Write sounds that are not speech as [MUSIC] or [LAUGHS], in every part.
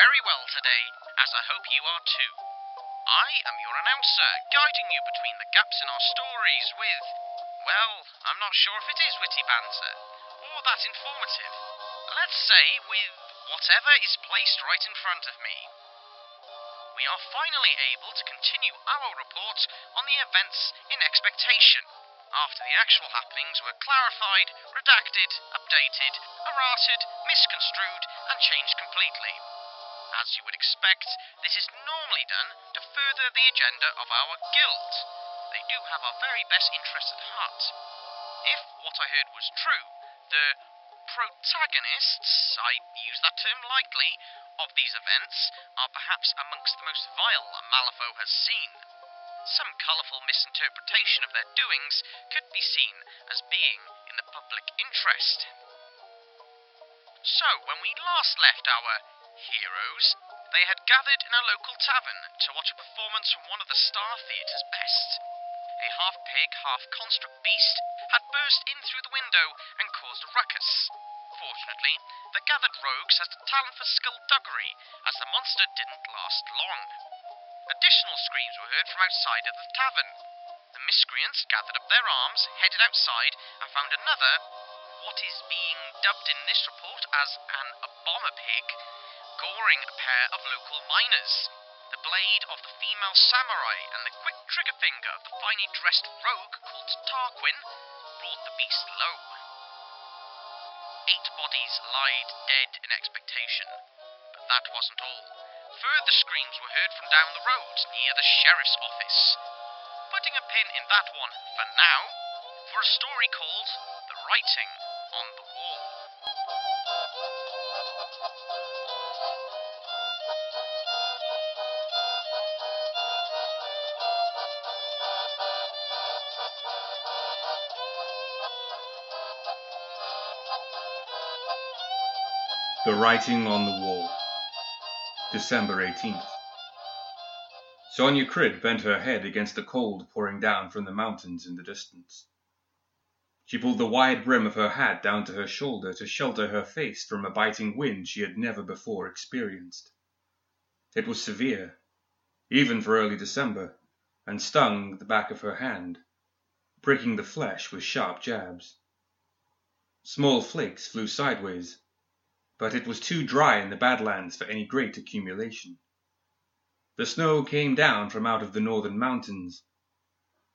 very well today, as I hope you are too. I am your announcer, guiding you between the gaps in our stories with, well, I'm not sure if it is witty banter, or that informative. Let's say with whatever is placed right in front of me we are finally able to continue our report on the events in expectation, after the actual happenings were clarified, redacted, updated, errated, misconstrued, and changed completely. As you would expect, this is normally done to further the agenda of our guild. They do have our very best interests at heart. If what I heard was true, the protagonists, I use that term lightly, of these events are perhaps amongst the most vile Malifaux has seen. Some colourful misinterpretation of their doings could be seen as being in the public interest. So, when we last left our heroes, they had gathered in a local tavern to watch a performance from one of the Star Theatre's best. A half pig, half construct beast had burst in through the window and caused a ruckus. Fortunately, the gathered rogues had a talent for skullduggery, as the monster didn't last long. Additional screams were heard from outside of the tavern. The miscreants gathered up their arms, headed outside, and found another, what is being dubbed in this report as an abomber pig, goring a pair of local miners. The blade of the female samurai and the quick trigger finger of the finely dressed rogue called Tarquin brought the beast low. Eight bodies lied dead in expectation, but that wasn't all. Further screams were heard from down the road near the sheriff's office. Putting a pin in that one for now, for a story called The Writing on the Wall. The Writing on the Wall. December 18th. Sonia Criid bent her head against the cold pouring down from the mountains in the distance. She pulled the wide brim of her hat down to her shoulder to shelter her face from a biting wind she had never before experienced. It was severe, even for early December, and stung the back of her hand, pricking the flesh with sharp jabs. Small flakes flew sideways, but it was too dry in the Badlands for any great accumulation. The snow came down from out of the northern mountains,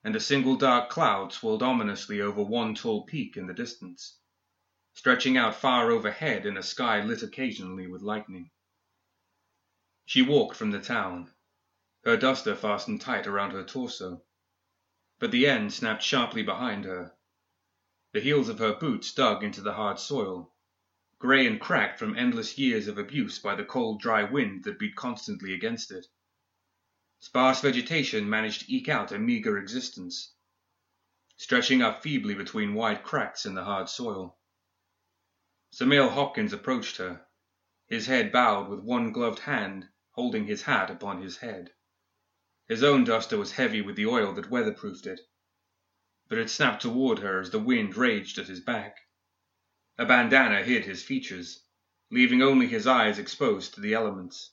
and a single dark cloud swirled ominously over one tall peak in the distance, stretching out far overhead in a sky lit occasionally with lightning. She walked from the town, her duster fastened tight around her torso, but the end snapped sharply behind her. The heels of her boots dug into the hard soil, grey and cracked from endless years of abuse by the cold, dry wind that beat constantly against it. Sparse vegetation managed to eke out a meager existence, stretching up feebly between wide cracks in the hard soil. Samael Hopkins approached her, his head bowed with one gloved hand holding his hat upon his head. His own duster was heavy with the oil that weatherproofed it, but it snapped toward her as the wind raged at his back. A bandana hid his features, leaving only his eyes exposed to the elements.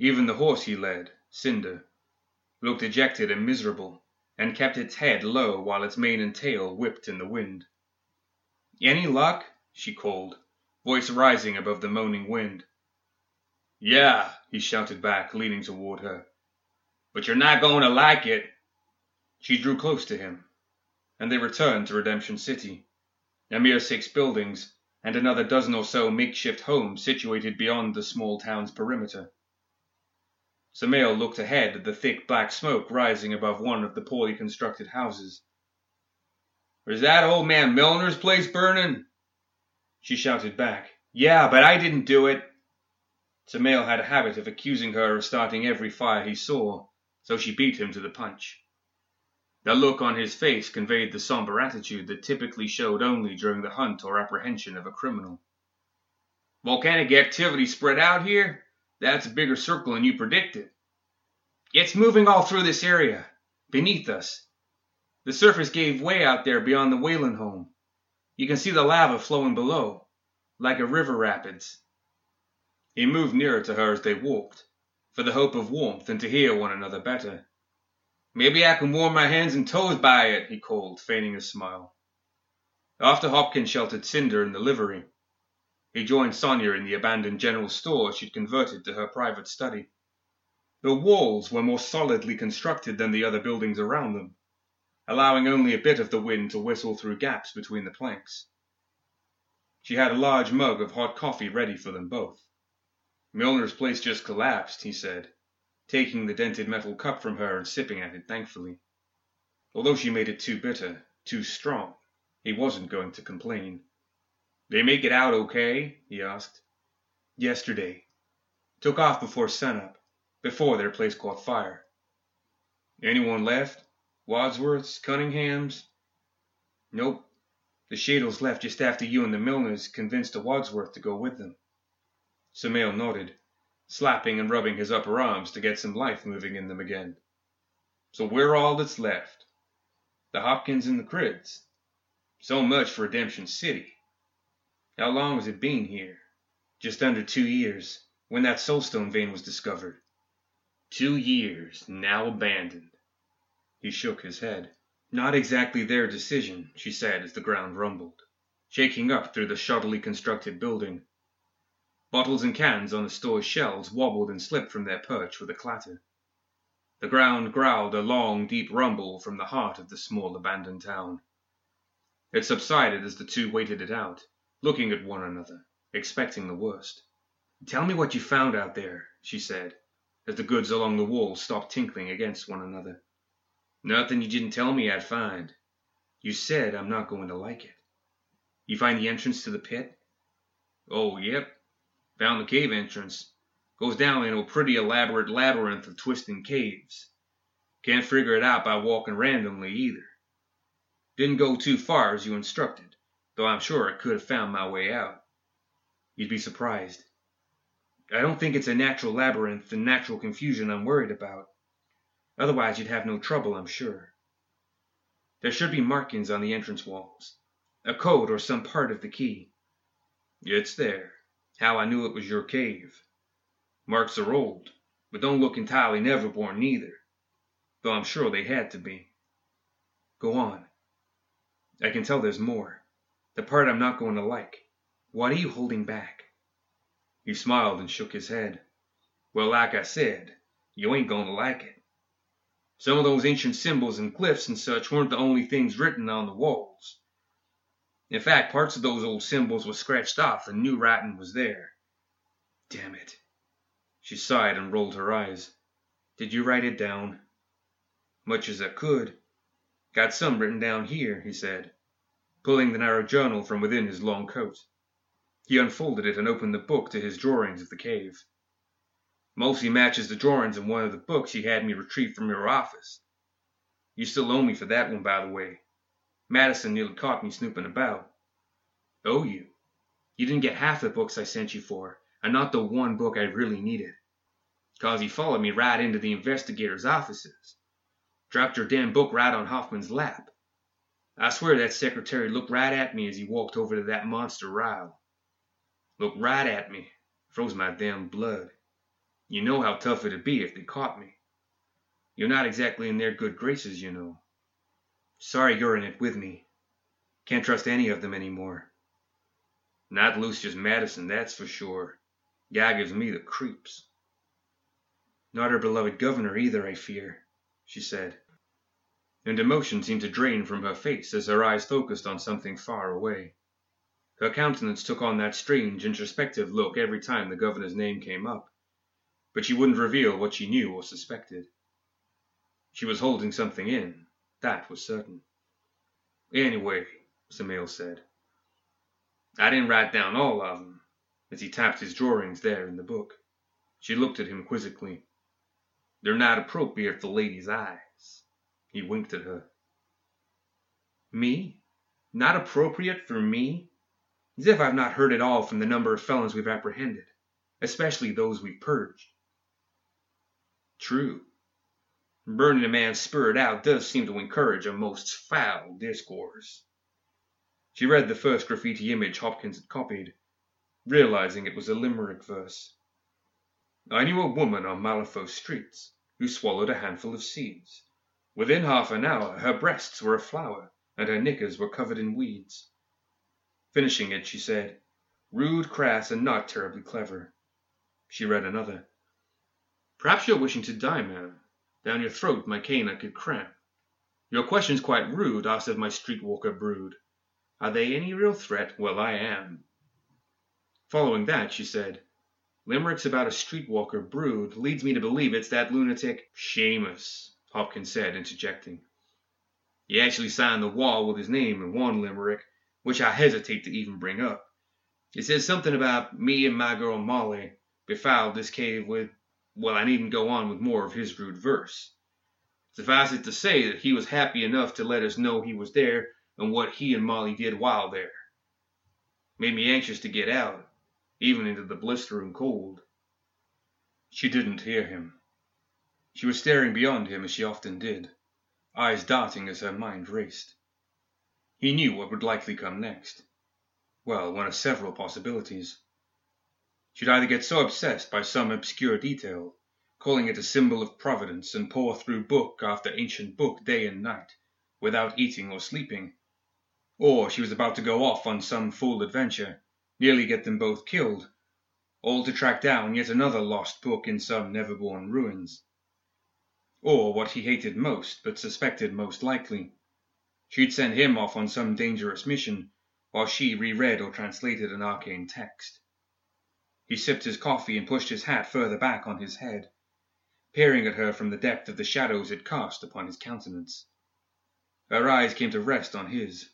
Even the horse he led, Cinder, looked dejected and miserable, and kept its head low while its mane and tail whipped in the wind. Any luck? she called, voice rising above the moaning wind. Yeah, he shouted back, leaning toward her. But you're not going to like it. She drew close to him, and they returned to Redemption City a mere six buildings, and another dozen or so makeshift homes situated beyond the small town's perimeter. Samael looked ahead at the thick black smoke rising above one of the poorly constructed houses. Is that old man Milner's place burning? She shouted back, Yeah, but I didn't do it. Samael had a habit of accusing her of starting every fire he saw, so she beat him to the punch. The look on his face conveyed the somber attitude that typically showed only during the hunt or apprehension of a criminal. Volcanic activity spread out here? That's a bigger circle than you predicted. It's moving all through this area, beneath us. The surface gave way out there beyond the Whalen home. You can see the lava flowing below, like a river rapids. He moved nearer to her as they walked, for the hope of warmth and to hear one another better. Maybe I can warm my hands and toes by it, he called, feigning a smile. After Hopkins sheltered Cinder in the livery, he joined Sonia in the abandoned general store she'd converted to her private study. The walls were more solidly constructed than the other buildings around them, allowing only a bit of the wind to whistle through gaps between the planks. She had a large mug of hot coffee ready for them both. Milner's place just collapsed, he said, taking the dented metal cup from her and sipping at it thankfully. Although she made it too bitter, too strong, he wasn't going to complain. They make it out okay? he asked. Yesterday. Took off before sunup, before their place caught fire. Anyone left? Wadsworth's, Cunningham's? Nope. The Shadles left just after you and the Milners convinced a Wadsworth to go with them. Samael nodded slapping and rubbing his upper arms to get some life moving in them again. So we're all that's left. The Hopkins and the Criids. So much for Redemption City. How long has it been here? Just under two years, when that soulstone vein was discovered. Two years, now abandoned. He shook his head. Not exactly their decision, she said as the ground rumbled, shaking up through the shoddily constructed building Bottles and cans on the store's shelves wobbled and slipped from their perch with a clatter. The ground growled a long, deep rumble from the heart of the small abandoned town. It subsided as the two waited it out, looking at one another, expecting the worst. Tell me what you found out there, she said, as the goods along the wall stopped tinkling against one another. Nothing you didn't tell me I'd find. You said I'm not going to like it. You find the entrance to the pit? Oh, yep. Found the cave entrance. Goes down into a pretty elaborate labyrinth of twisting caves. Can't figure it out by walking randomly either. Didn't go too far as you instructed, though I'm sure I could have found my way out. You'd be surprised. I don't think it's a natural labyrinth and natural confusion I'm worried about. Otherwise, you'd have no trouble, I'm sure. There should be markings on the entrance walls, a code or some part of the key. It's there how I knew it was your cave. Marks are old, but don't look entirely never-born neither, though I'm sure they had to be. Go on. I can tell there's more. The part I'm not going to like. What are you holding back? He smiled and shook his head. Well, like I said, you ain't going to like it. Some of those ancient symbols and glyphs and such weren't the only things written on the walls. In fact, parts of those old symbols were scratched off and new writing was there. Damn it. She sighed and rolled her eyes. Did you write it down? Much as I could. Got some written down here, he said, pulling the narrow journal from within his long coat. He unfolded it and opened the book to his drawings of the cave. Mostly matches the drawings in one of the books you had me retrieve from your office. You still owe me for that one, by the way. Mattheson nearly caught me snooping about. Oh, you. You didn't get half the books I sent you for, and not the one book I really needed. Cause he followed me right into the investigator's offices. Dropped your damn book right on Hoffman's lap. I swear that secretary looked right at me as he walked over to that monster Ryle. Looked right at me. Froze my damn blood. You know how tough it'd be if they caught me. You're not exactly in their good graces, you know. Sorry you're in it with me. Can't trust any of them anymore. Not Lucius Mattheson, that's for sure. Guy gives me the creeps. Not our beloved governor either, I fear, she said. And emotion seemed to drain from her face as her eyes focused on something far away. Her countenance took on that strange, introspective look every time the governor's name came up, but she wouldn't reveal what she knew or suspected. She was holding something in, that was certain. Anyway, Samael said, I didn't write down all of them. as he tapped his drawings there in the book. She looked at him quizzically. They're not appropriate for ladies' eyes. He winked at her. Me? Not appropriate for me? As if I've not heard it all from the number of felons we've apprehended, especially those we've purged. True. Burning a man's spirit out does seem to encourage a most foul discourse. She read the first graffiti image Hopkins had copied, realizing it was a limerick verse. I knew a woman on Malifaux streets who swallowed a handful of seeds. Within half an hour her breasts were aflower and her knickers were covered in weeds. Finishing it, she said, Rude, crass, and not terribly clever. She read another. Perhaps you're wishing to die, ma'am. Down your throat my cane I could cram. Your question's quite rude, ah, asked of my streetwalker brood. Are they any real threat? Well, I am. Following that, she said, Limericks about a streetwalker brood leads me to believe it's that lunatic Seamus, Hopkins said, interjecting. He actually signed the wall with his name in one limerick, which I hesitate to even bring up. It says something about me and my girl Molly befouled this cave with, well, I needn't go on with more of his rude verse. Suffice it to say that he was happy enough to let us know he was there and what he and Molly did while there. Made me anxious to get out, even into the blistering cold. She didn't hear him. She was staring beyond him as she often did, eyes darting as her mind raced. He knew what would likely come next. Well, one of several possibilities. She'd either get so obsessed by some obscure detail, calling it a symbol of providence, and pore through book after ancient book day and night, without eating or sleeping, or she was about to go off on some fool adventure, nearly get them both killed, all to track down yet another lost book in some never-born ruins. Or what he hated most, but suspected most likely, she'd send him off on some dangerous mission, while she reread or translated an arcane text. He sipped his coffee and pushed his hat further back on his head, peering at her from the depth of the shadows it cast upon his countenance. Her eyes came to rest on his.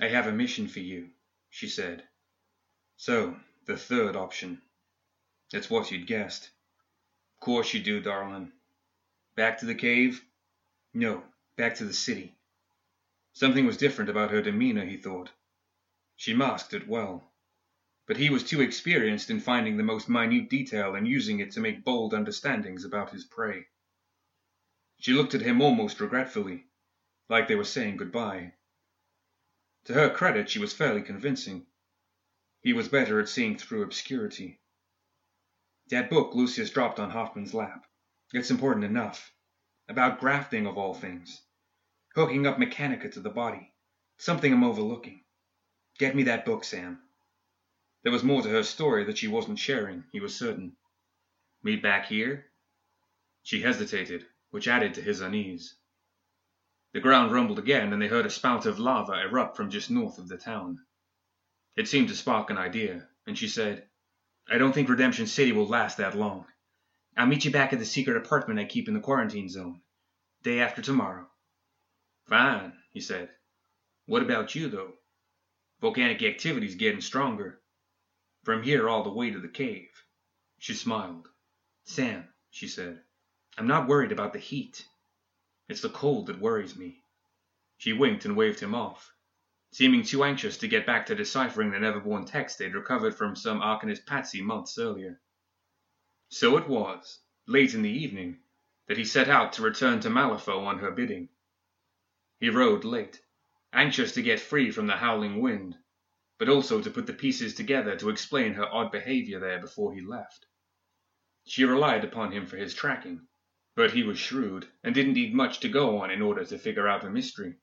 I have a mission for you, she said. So, the third option. It's what you'd guessed. Of course you do, darling. Back to the cave? No, back to the city. Something was different about her demeanor, he thought. She masked it well. But he was too experienced in finding the most minute detail and using it to make bold understandings about his prey. She looked at him almost regretfully, like they were saying goodbye. To her credit, she was fairly convincing. He was better at seeing through obscurity. That book Lucius dropped on Hoffman's lap. It's important enough. About grafting, of all things. Hooking up mechanica to the body. Something I'm overlooking. Get me that book, Sam. There was more to her story that she wasn't sharing, he was certain. Meet back here? She hesitated, which added to his unease. The ground rumbled again, and they heard a spout of lava erupt from just north of the town. It seemed to spark an idea, and she said, I don't think Redemption City will last that long. I'll meet you back at the secret apartment I keep in the quarantine zone. Day after tomorrow. Fine, he said. What about you, though? Volcanic activity's getting stronger. From here all the way to the cave. She smiled. Sam, she said, I'm not worried about the heat. It's the cold that worries me. She winked and waved him off, seeming too anxious to get back to deciphering the Neverborn text they'd recovered from some Arcanist patsy months earlier. So it was, late in the evening, that he set out to return to Malifaux on her bidding. He rode late, anxious to get free from the howling wind, but also to put the pieces together to explain her odd behavior there before he left. She relied upon him for his tracking, but he was shrewd and didn't need much to go on in order to figure out the mystery.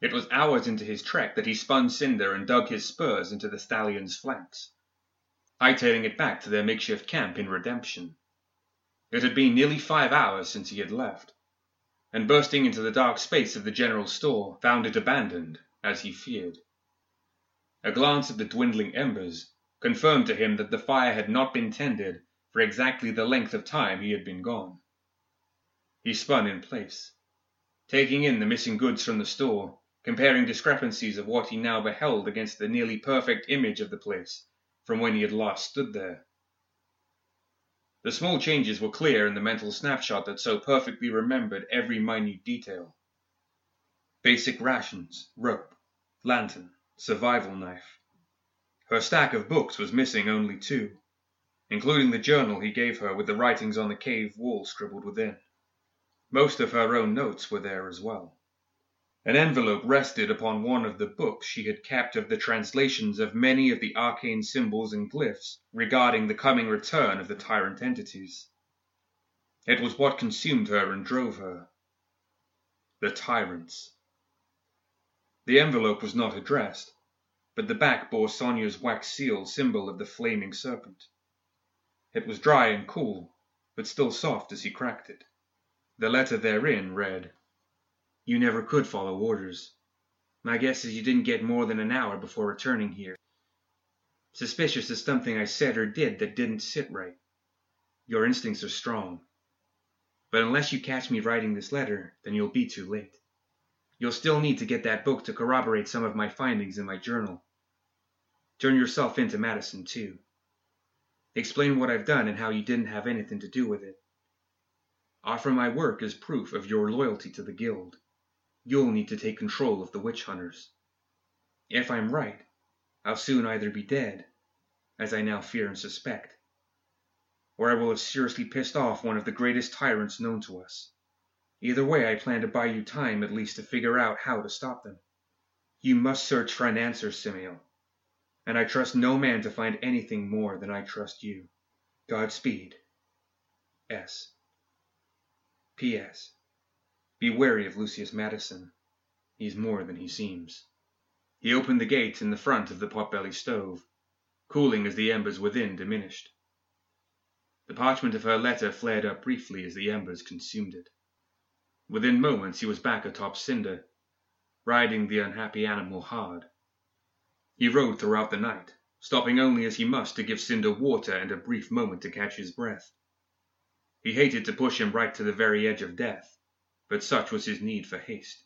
It was hours into his trek that he spun Cinder and dug his spurs into the stallion's flanks, hightailing it back to their makeshift camp in Redemption. It had been nearly five hours since he had left, and bursting into the dark space of the general store, found it abandoned, as he feared. A glance at the dwindling embers confirmed to him that the fire had not been tended for exactly the length of time he had been gone. He spun in place, taking in the missing goods from the store, comparing discrepancies of what he now beheld against the nearly perfect image of the place from when he had last stood there. The small changes were clear in the mental snapshot that so perfectly remembered every minute detail. Basic rations, rope, lantern, survival knife. Her stack of books was missing only two, including the journal he gave her with the writings on the cave wall scribbled within. Most of her own notes were there as well. An envelope rested upon one of the books she had kept of the translations of many of the arcane symbols and glyphs regarding the coming return of the tyrant entities. It was what consumed her and drove her. The tyrants. The envelope was not addressed, but the back bore Sonia's wax seal symbol of the flaming serpent. It was dry and cool, but still soft as he cracked it. The letter therein read, You never could follow orders. My guess is you didn't get more than an hour before returning here. Suspicious of something I said or did that didn't sit right. Your instincts are strong. But unless you catch me writing this letter, then you'll be too late. You'll still need to get that book to corroborate some of my findings in my journal. Turn yourself in to Mattheson, too. Explain what I've done and how you didn't have anything to do with it. Offer my work as proof of your loyalty to the Guild. You'll need to take control of the witch hunters. If I'm right, I'll soon either be dead, as I now fear and suspect, or I will have seriously pissed off one of the greatest tyrants known to us. Either way, I plan to buy you time at least to figure out how to stop them. You must search for an answer, Simeon. and I trust no man to find anything more than I trust you. Godspeed. S. P.S. Be wary of Lucius Mattheson. He's more than he seems. He opened the gate in the front of the potbelly stove, cooling as the embers within diminished. The parchment of her letter flared up briefly as the embers consumed it. Within moments he was back atop Cinder, riding the unhappy animal hard. He rode throughout the night, stopping only as he must to give Cinder water and a brief moment to catch his breath. He hated to push him right to the very edge of death, but such was his need for haste.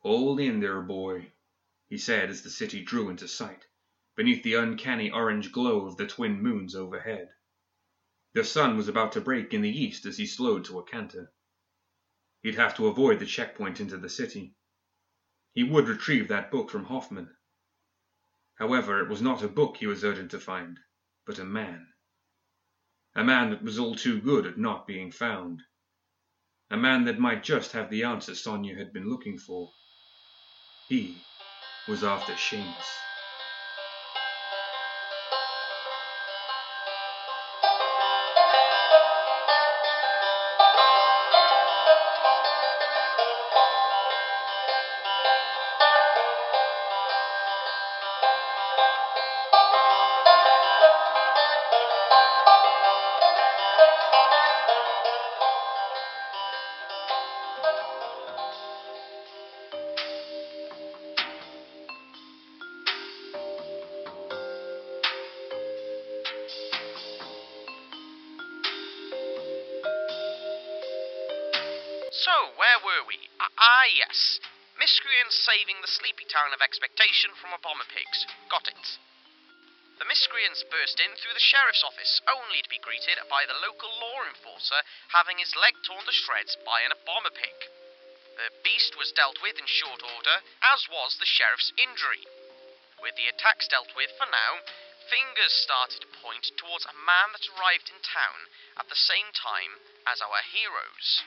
Hold in there, boy, he said as the city drew into sight, beneath the uncanny orange glow of the twin moons overhead. The sun was about to break in the east as he slowed to a canter. He'd have to avoid the checkpoint into the city. He would retrieve that book from Hoffman, However, it was not a book he was urgent to find, but a man. A man that was all too good at not being found. A man that might just have the answer Sonia had been looking for. He was after Seamus. Of expectation from a bomber pigs. Got it. The miscreants burst in through the sheriff's office, only to be greeted by the local law enforcer having his leg torn to shreds by an bomber pig. The beast was dealt with in short order, as was the sheriff's injury. With the attacks dealt with for now, fingers started to point towards a man that arrived in town at the same time as our heroes.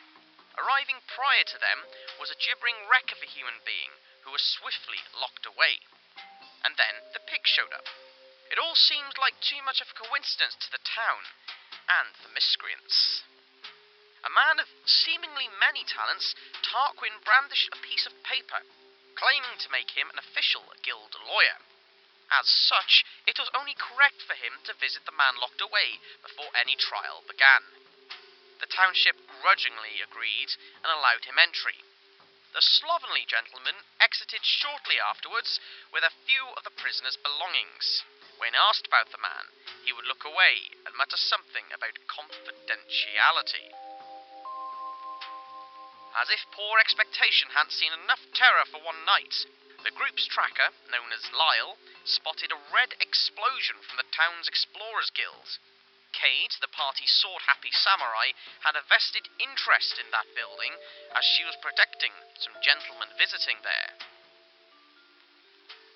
Arriving prior to them was a gibbering wreck of a human being who was swiftly locked away. And then the pig showed up. It all seemed like too much of a coincidence to the town and the miscreants. A man of seemingly many talents, Tarquin brandished a piece of paper, claiming to make him an official guild lawyer. As such, it was only correct for him to visit the man locked away before any trial began. The township grudgingly agreed and allowed him entry. The slovenly gentleman exited shortly afterwards with a few of the prisoner's belongings. When asked about the man, he would look away and mutter something about confidentiality. As if poor expectation hadn't seen enough terror for one night, the group's tracker, known as Lyle, spotted a red explosion from the town's Explorers Guild. Kate, the party's sword happy samurai, had a vested interest in that building as she was protecting some gentlemen visiting there.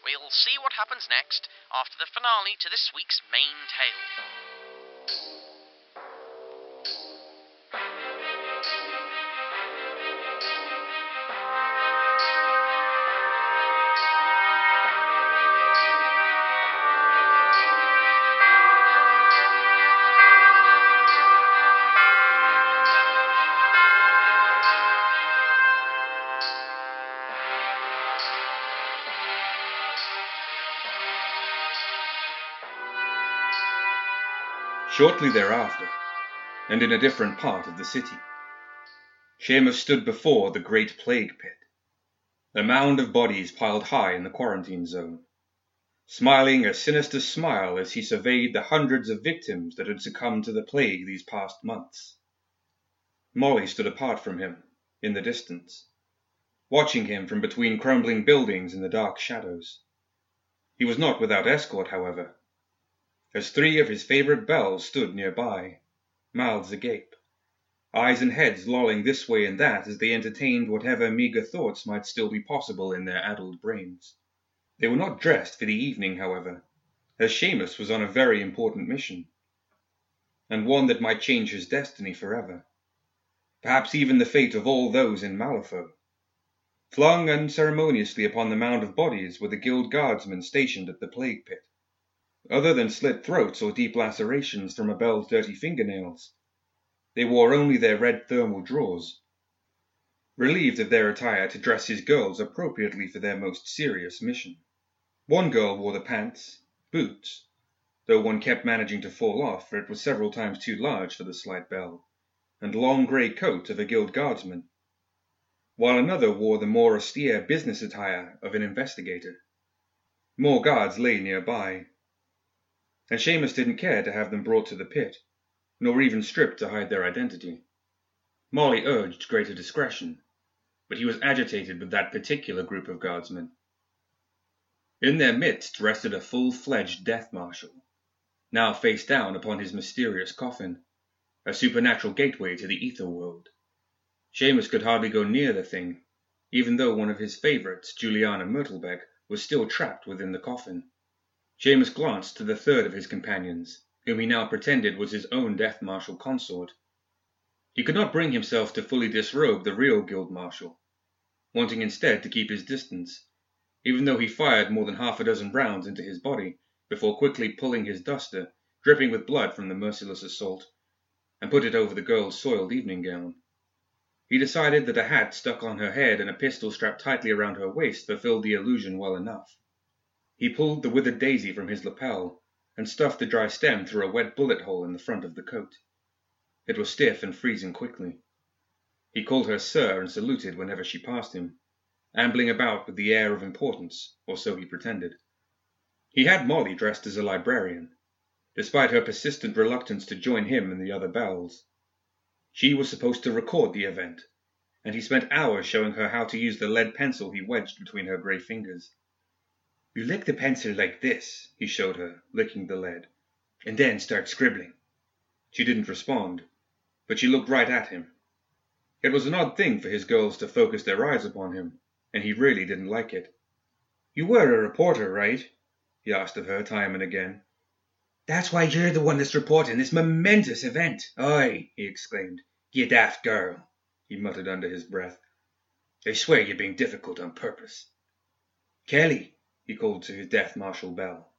We'll see what happens next after the finale to this week's main tale. Shortly thereafter, and in a different part of the city, Seamus stood before the great plague pit, a mound of bodies piled high in the quarantine zone, smiling a sinister smile as he surveyed the hundreds of victims that had succumbed to the plague these past months. Molly stood apart from him, in the distance, watching him from between crumbling buildings in the dark shadows. He was not without escort, however, as three of his favorite belles stood nearby, mouths agape, eyes and heads lolling this way and that as they entertained whatever meager thoughts might still be possible in their addled brains. They were not dressed for the evening, however, as Seamus was on a very important mission, and one that might change his destiny forever, perhaps even the fate of all those in Malifaux. Flung unceremoniously upon the mound of bodies were the guild guardsmen stationed at the plague pit. Other than slit throats or deep lacerations from a dirty fingernails, they wore only their red thermal drawers, relieved of their attire to dress his girls appropriately for their most serious mission. One girl wore the pants, boots, though one kept managing to fall off, for it was several times too large for the slight belle, and long grey coat of a guild guardsman, while another wore the more austere business attire of an investigator. More guards lay nearby, and Seamus didn't care to have them brought to the pit, nor even stripped to hide their identity. Molly urged greater discretion, but he was agitated with that particular group of guardsmen. In their midst rested a full-fledged death marshal, now face down upon his mysterious coffin, a supernatural gateway to the ether world. Seamus could hardly go near the thing, even though one of his favourites, Juliana Myrtlebeck, was still trapped within the coffin. Seamus glanced to the third of his companions, whom he now pretended was his own death marshal consort. He could not bring himself to fully disrobe the real guild marshal, wanting instead to keep his distance, even though he fired more than half a dozen rounds into his body before quickly pulling his duster, dripping with blood from the merciless assault, and put it over the girl's soiled evening gown. He decided that a hat stuck on her head and a pistol strapped tightly around her waist fulfilled the illusion well enough. He pulled the withered daisy from his lapel and stuffed the dry stem through a wet bullet hole in the front of the coat. It was stiff and freezing quickly. He called her sir and saluted whenever she passed him, ambling about with the air of importance, or so he pretended. He had Molly dressed as a librarian, despite her persistent reluctance to join him and the other belles. She was supposed to record the event, and he spent hours showing her how to use the lead pencil he wedged between her grey fingers. You lick the pencil like this, he showed her, licking the lead, and then start scribbling. She didn't respond, but she looked right at him. It was an odd thing for his girls to focus their eyes upon him, and he really didn't like it. You were a reporter, right? he asked of her time and again. That's why you're the one that's reporting this momentous event. Aye, he exclaimed. You daft girl, he muttered under his breath. I swear you're being difficult on purpose. Kelly, he called to his death marshal Belle.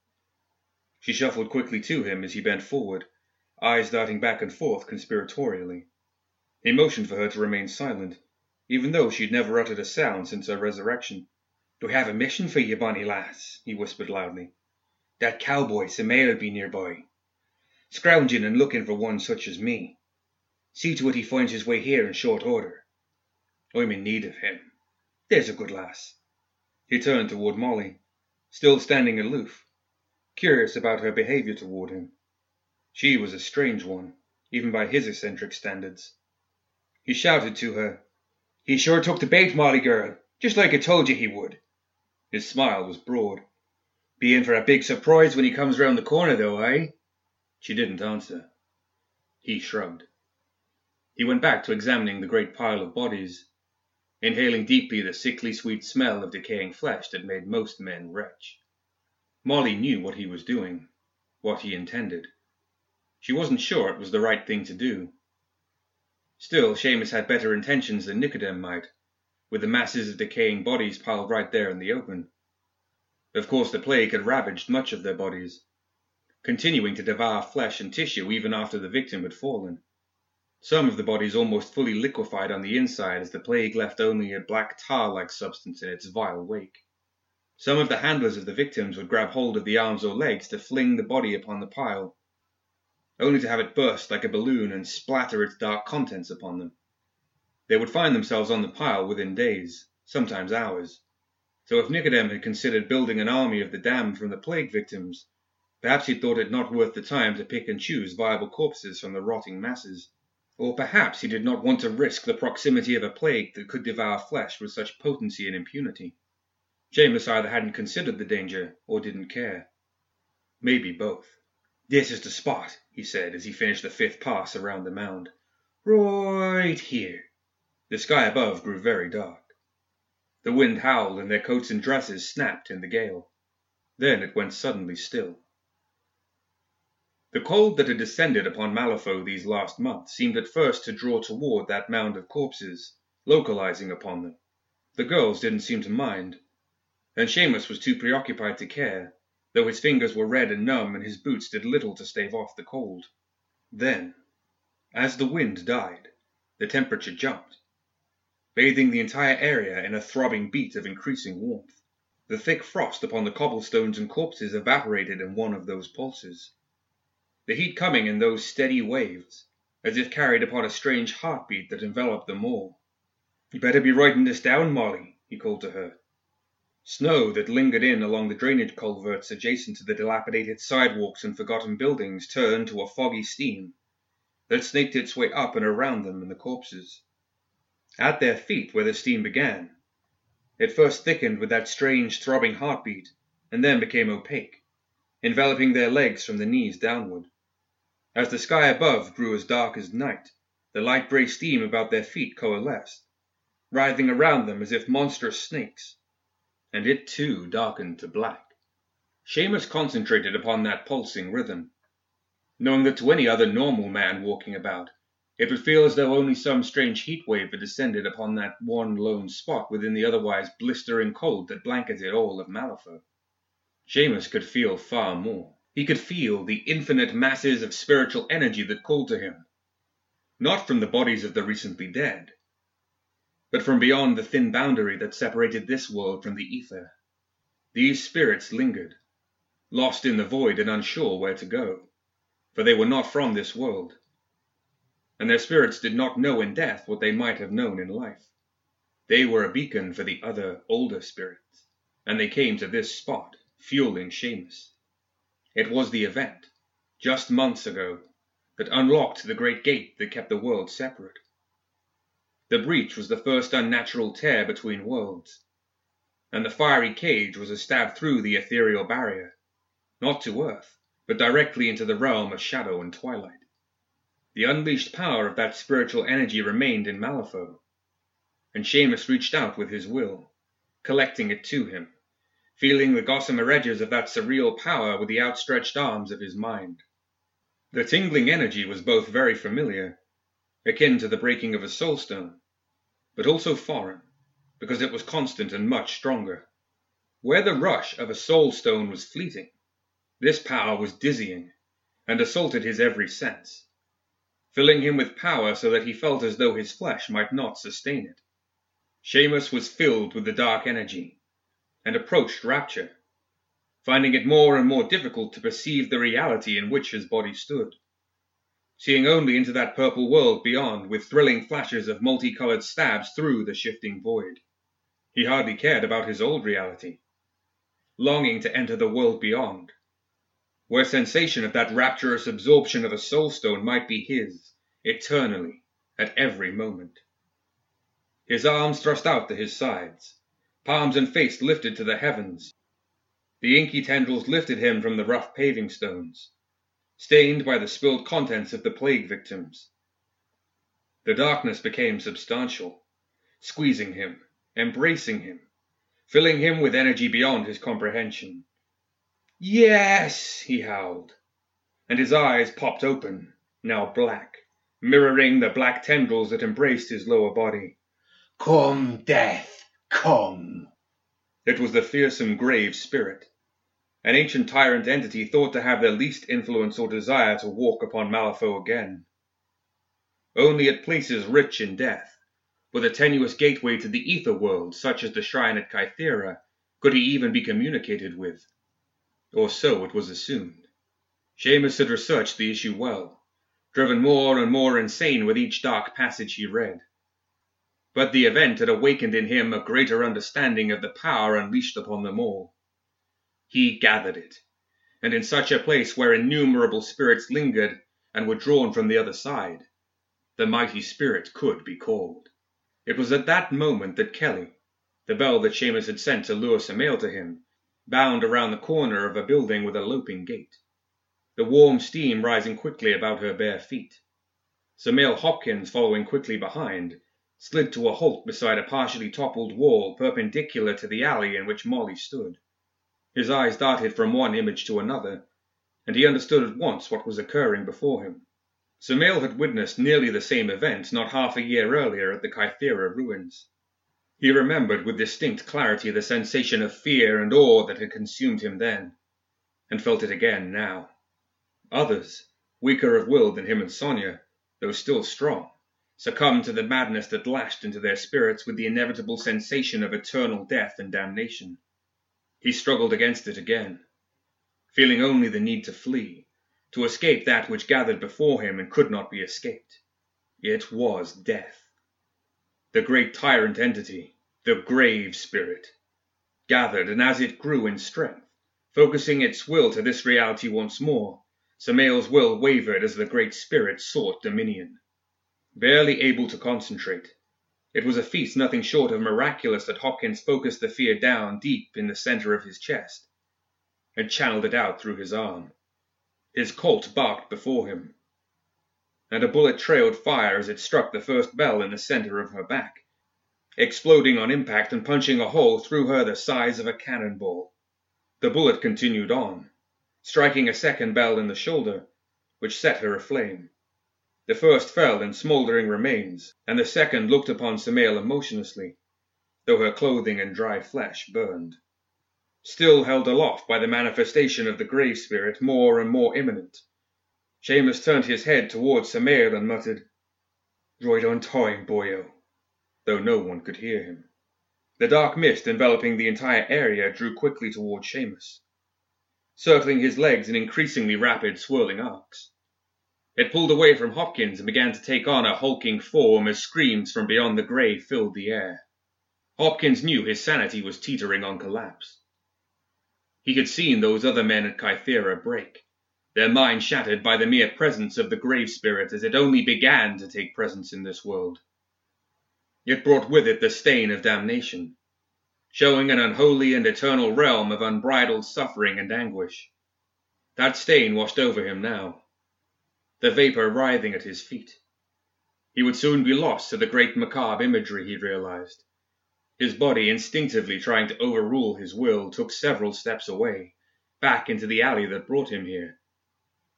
She shuffled quickly to him as he bent forward, eyes darting back and forth conspiratorially. He motioned for her to remain silent, even though she had never uttered a sound since her resurrection. Do I have a mission for you, bonny lass? he whispered loudly. That cowboy Samael be nearby, scrounging and looking for one such as me. See to it he finds his way here in short order. I'm in need of him. There's a good lass. He turned toward Molly still standing aloof, curious about her behavior toward him. She was a strange one, even by his eccentric standards. He shouted to her, He sure took the bait, Molly girl, just like I told you he would. His smile was broad. Be in for a big surprise when he comes round the corner, though, eh? She didn't answer. He shrugged. He went back to examining the great pile of bodies, inhaling deeply the sickly sweet smell of decaying flesh that made most men retch. Molly knew what he was doing, what he intended. She wasn't sure it was the right thing to do. Still, Seamus had better intentions than Nicodem might, with the masses of decaying bodies piled right there in the open. Of course, the plague had ravaged much of their bodies, continuing to devour flesh and tissue even after the victim had fallen. Some of the bodies almost fully liquefied on the inside as the plague left only a black tar-like substance in its vile wake. Some of the handlers of the victims would grab hold of the arms or legs to fling the body upon the pile, only to have it burst like a balloon and splatter its dark contents upon them. They would find themselves on the pile within days, sometimes hours. So if Nicodem had considered building an army of the damned from the plague victims, perhaps he thought it not worth the time to pick and choose viable corpses from the rotting masses. Or perhaps he did not want to risk the proximity of a plague that could devour flesh with such potency and impunity. Seamus either hadn't considered the danger or didn't care. Maybe both. This is the spot, he said as he finished the fifth pass around the mound. Right here. The sky above grew very dark. The wind howled and their coats and dresses snapped in the gale. Then it went suddenly still. The cold that had descended upon Malifaux these last months seemed at first to draw toward that mound of corpses, localizing upon them. The girls didn't seem to mind, and Seamus was too preoccupied to care, though his fingers were red and numb and his boots did little to stave off the cold. Then, as the wind died, the temperature jumped bathing the entire area in a throbbing beat of increasing warmth. The thick frost upon the cobblestones and corpses evaporated in one of those pulses. The heat coming in those steady waves, as if carried upon a strange heartbeat that enveloped them all. You better be writing this down, Molly, he called to her. Snow that lingered in along the drainage culverts adjacent to the dilapidated sidewalks and forgotten buildings turned to a foggy steam that snaked its way up and around them and the corpses at their feet where the steam began. It first thickened with that strange throbbing heartbeat, and then became opaque, enveloping their legs from the knees downward. As the sky above grew as dark as night, the light grey steam about their feet coalesced, writhing around them as if monstrous snakes, and it too darkened to black. Seamus concentrated upon that pulsing rhythm, knowing that to any other normal man walking about it would feel as though only some strange heat wave had descended upon that one lone spot within the otherwise blistering cold that blanketed all of Malifaux. Seamus could feel far more. He could feel the infinite masses of spiritual energy that called to him, not from the bodies of the recently dead, but from beyond the thin boundary that separated this world from the ether. These spirits lingered, lost in the void and unsure where to go, for they were not from this world and their spirits did not know in death what they might have known in life. They were a beacon for the other, older spirits, and they came to this spot, fueling Seamus. It was the event, just months ago, that unlocked the great gate that kept the worlds separate. The breach was the first unnatural tear between worlds, and the fiery cage was a stab through the ethereal barrier, not to earth, but directly into the realm of shadow and twilight. The unleashed power of that spiritual energy remained in Malifaux, and Seamus reached out with his will, collecting it to him, feeling the gossamer edges of that surreal power with the outstretched arms of his mind. The tingling energy was both very familiar, akin to the breaking of a soul stone, but also foreign, because it was constant and much stronger. Where the rush of a soul stone was fleeting, this power was dizzying, and assaulted his every sense filling him with power so that he felt as though his flesh might not sustain it. Seamus was filled with the dark energy, and approached rapture, finding it more and more difficult to perceive the reality in which his body stood, seeing only into that purple world beyond with thrilling flashes of multicolored stabs through the shifting void. He hardly cared about his old reality, longing to enter the world beyond, where sensation of that rapturous absorption of a soul stone might be his, eternally, at every moment. His arms thrust out to his sides, palms and face lifted to the heavens. The inky tendrils lifted him from the rough paving stones, stained by the spilled contents of the plague victims. The darkness became substantial, squeezing him, embracing him, filling him with energy beyond his comprehension. Yes, he howled, and his eyes popped open, now black, mirroring the black tendrils that embraced his lower body. Come, death, come! It was the fearsome grave spirit, an ancient tyrant entity thought to have the least influence or desire to walk upon Malifaux again. Only at places rich in death, with a tenuous gateway to the ether world such as the shrine at Kythera, could he even be communicated with. Or so it was assumed. Seamus had researched the issue well, driven more and more insane with each dark passage he read. But the event had awakened in him a greater understanding of the power unleashed upon them all. He gathered it, and in such a place where innumerable spirits lingered and were drawn from the other side, the mighty spirit could be called. It was at that moment that Kelly, the Belle that Seamus had sent to lure Samael to him, bound around the corner of a building with a loping gait, the warm steam rising quickly about her bare feet. Samael Hopkins, following quickly behind, slid to a halt beside a partially toppled wall perpendicular to the alley in which Molly stood. His eyes darted from one image to another, and he understood at once what was occurring before him. Samael had witnessed nearly the same event not half a year earlier at the Kythera ruins. He remembered with distinct clarity the sensation of fear and awe that had consumed him then, and felt it again now. Others, weaker of will than him and Sonia, though still strong, succumbed to the madness that lashed into their spirits with the inevitable sensation of eternal death and damnation. He struggled against it again, feeling only the need to flee, to escape that which gathered before him and could not be escaped. It was death. The great tyrant entity, the grave spirit, gathered, and as it grew in strength, focusing its will to this reality once more, Samael's will wavered as the great spirit sought dominion. Barely able to concentrate, it was a feat nothing short of miraculous that Hopkins focused the fear down deep in the center of his chest and channeled it out through his arm. His Colt barked before him, and a bullet trailed fire as it struck the first Belle in the center of her back, exploding on impact and punching a hole through her the size of a cannonball. The bullet continued on, striking a second Belle in the shoulder, which set her aflame. The first fell in smouldering remains, and the second looked upon Samael emotionlessly, though her clothing and dry flesh burned still held aloft by the manifestation of the grave spirit more and more imminent. Seamus turned his head towards Samael and muttered, Right on time, boyo, though no one could hear him. The dark mist enveloping the entire area drew quickly towards Seamus, circling his legs in increasingly rapid swirling arcs. It pulled away from Hopkins and began to take on a hulking form as screams from beyond the grave filled the air. Hopkins knew his sanity was teetering on collapse. He had seen those other men at Kythera break, their minds shattered by the mere presence of the grave spirit as it only began to take presence in this world. It brought with it the stain of damnation, showing an unholy and eternal realm of unbridled suffering and anguish. That stain washed over him now, the vapor writhing at his feet. He would soon be lost to the great macabre imagery, he realized, his body, instinctively trying to overrule his will, took several steps away, back into the alley that brought him here.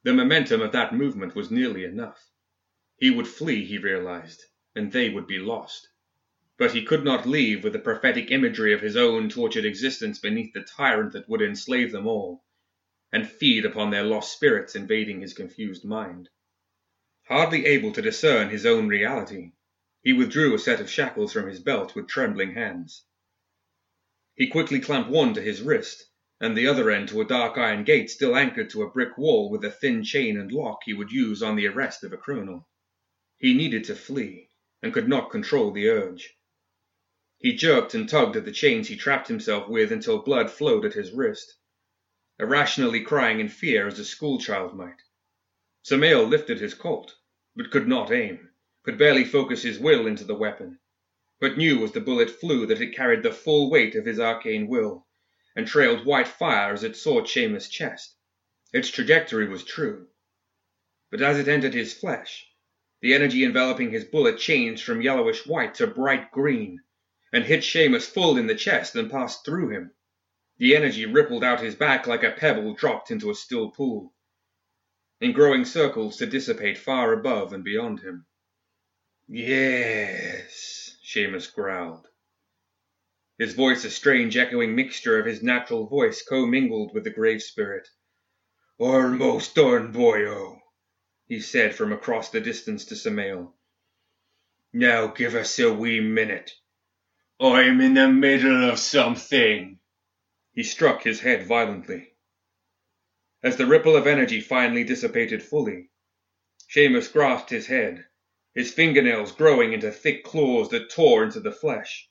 The momentum of that movement was nearly enough. He would flee, he realized, and they would be lost. But he could not leave with the prophetic imagery of his own tortured existence beneath the tyrant that would enslave them all, and feed upon their lost spirits invading his confused mind. Hardly able to discern his own reality, he withdrew a set of shackles from his belt with trembling hands. He quickly clamped one to his wrist, and the other end to a dark iron gate still anchored to a brick wall with a thin chain and lock he would use on the arrest of a criminal. He needed to flee, and could not control the urge. He jerked and tugged at the chains he trapped himself with until blood flowed at his wrist, irrationally crying in fear as a schoolchild might. Samael lifted his Colt, but could not aim could barely focus his will into the weapon. but knew as the bullet flew that it carried the full weight of his arcane will, and trailed white fire as it soared Seamus' chest. Its trajectory was true. But as it entered his flesh, the energy enveloping his bullet changed from yellowish white to bright green, and hit Seamus full in the chest and passed through him. The energy rippled out his back like a pebble dropped into a still pool, in growing circles to dissipate far above and beyond him. Yes, Seamus growled. His voice a strange echoing mixture of his natural voice commingled with the grave spirit. Almost done, boyo, he said from across the distance to Samael. Now give us a wee minute. I'm in the middle of something. He struck his head violently. As the ripple of energy finally dissipated fully, Seamus grasped his head, his fingernails growing into thick claws that tore into the flesh.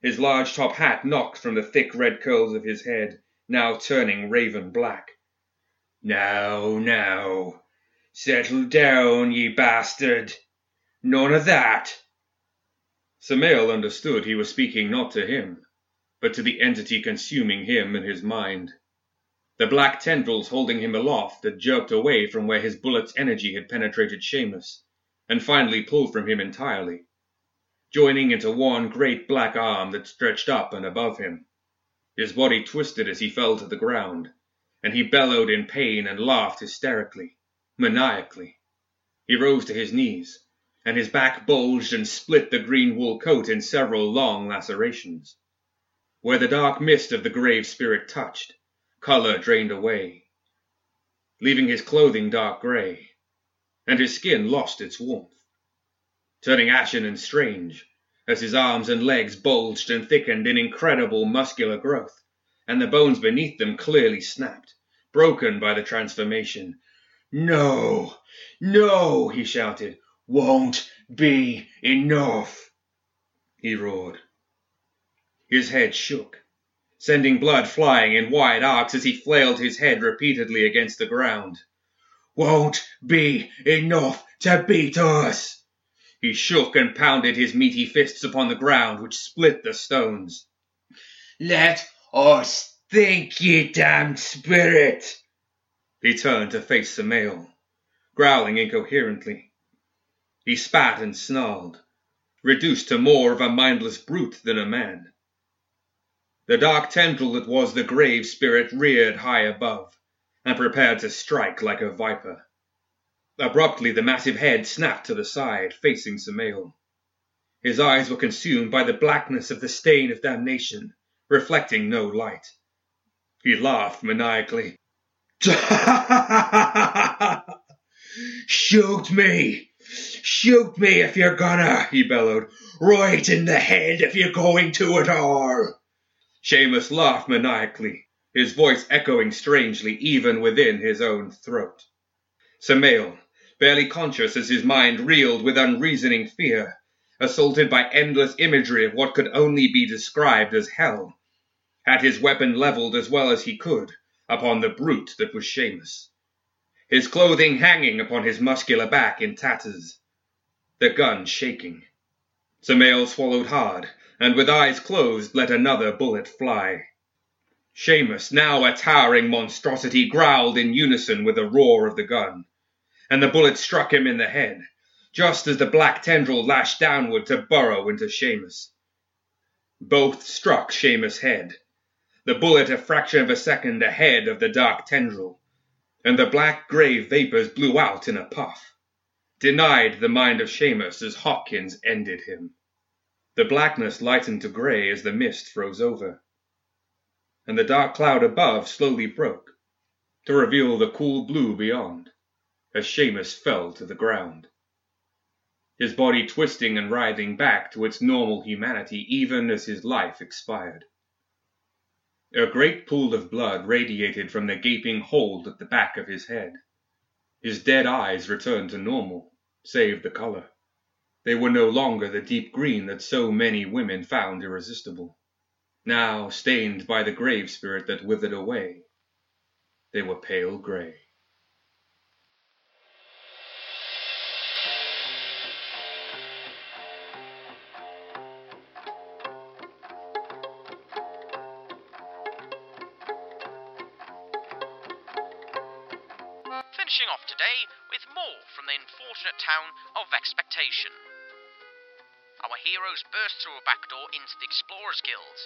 His large top hat knocked from the thick red curls of his head, now turning raven black. Now, now, settle down, ye bastard. None of that. Samael understood he was speaking not to him, but to the entity consuming him and his mind. The black tendrils holding him aloft had jerked away from where his bullet's energy had penetrated Seamus, and finally pulled from him entirely, joining into one great black arm that stretched up and above him. His body twisted as he fell to the ground, and he bellowed in pain and laughed hysterically, maniacally. He rose to his knees, and his back bulged and split the green wool coat in several long lacerations. Where the dark mist of the grave spirit touched, color drained away, leaving his clothing dark gray, and his skin lost its warmth, turning ashen and strange as his arms and legs bulged and thickened in incredible muscular growth, and the bones beneath them clearly snapped, broken by the transformation. No, no, he shouted, won't be enough, he roared. His head shook, sending blood flying in wide arcs as he flailed his head repeatedly against the ground. Won't be enough to beat us! He shook and pounded his meaty fists upon the ground, which split the stones. Let us think, ye damned spirit! He turned to face Samael, growling incoherently. He spat and snarled, reduced to more of a mindless brute than a man. The dark tendril that was the grave spirit reared high above, and prepared to strike like a viper. Abruptly the massive head snapped to the side, facing Samael. His eyes were consumed by the blackness of the stain of damnation, reflecting no light. He laughed maniacally. [LAUGHS] Shoot me! Shoot me if you're gonna, he bellowed. Right in the head if you're going to at all. Seamus laughed maniacally, his voice echoing strangely even within his own throat. Samael, barely conscious as his mind reeled with unreasoning fear, assaulted by endless imagery of what could only be described as hell, had his weapon leveled as well as he could upon the brute that was Seamus, his clothing hanging upon his muscular back in tatters, the gun shaking. Samael swallowed hard, and with eyes closed let another bullet fly. Seamus, now a towering monstrosity, growled in unison with the roar of the gun, and the bullet struck him in the head, just as the black tendril lashed downward to burrow into Seamus. Both struck Seamus' head, the bullet a fraction of a second ahead of the dark tendril, and the black grey vapors blew out in a puff, denied the mind of Seamus as Hopkins ended him. The blackness lightened to grey as the mist froze over, and the dark cloud above slowly broke to reveal the cool blue beyond as Seamus fell to the ground, his body twisting and writhing back to its normal humanity even as his life expired. A great pool of blood radiated from the gaping hole at the back of his head. His dead eyes returned to normal, save the color. They were no longer the deep green that so many women found irresistible. Now, stained by the grave spirit that withered away, they were pale gray. finishing off today with more from the unfortunate town of Expectation. Our heroes burst through a back door into the Explorers Guild,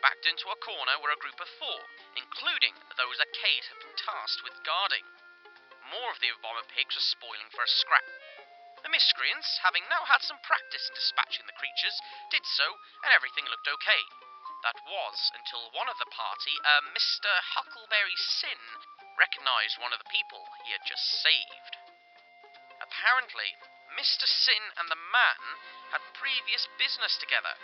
backed into a corner where a group of four, including those that Cade had been tasked with guarding. More of the Obama pigs were spoiling for a scrap. The miscreants, having now had some practice in dispatching the creatures, did so, and everything looked okay. That was until one of the party, uh, a Mr. Huckleberry Sin, recognized one of the people he had just saved. Apparently, Mr. Sin and the man had previous business together,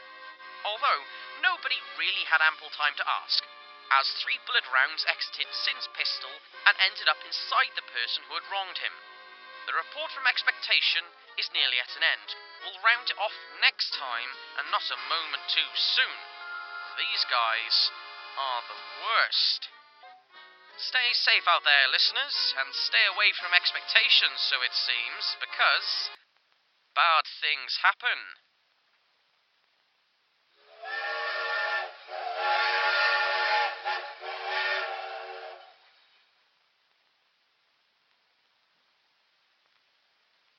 although nobody really had ample time to ask, as three bullet rounds exited Sin's pistol and ended up inside the person who had wronged him. The report from Expectation is nearly at an end. We'll round it off next time, and not a moment too soon. These guys are the worst. Stay safe out there, listeners, and stay away from expectations, so it seems, because bad things happen.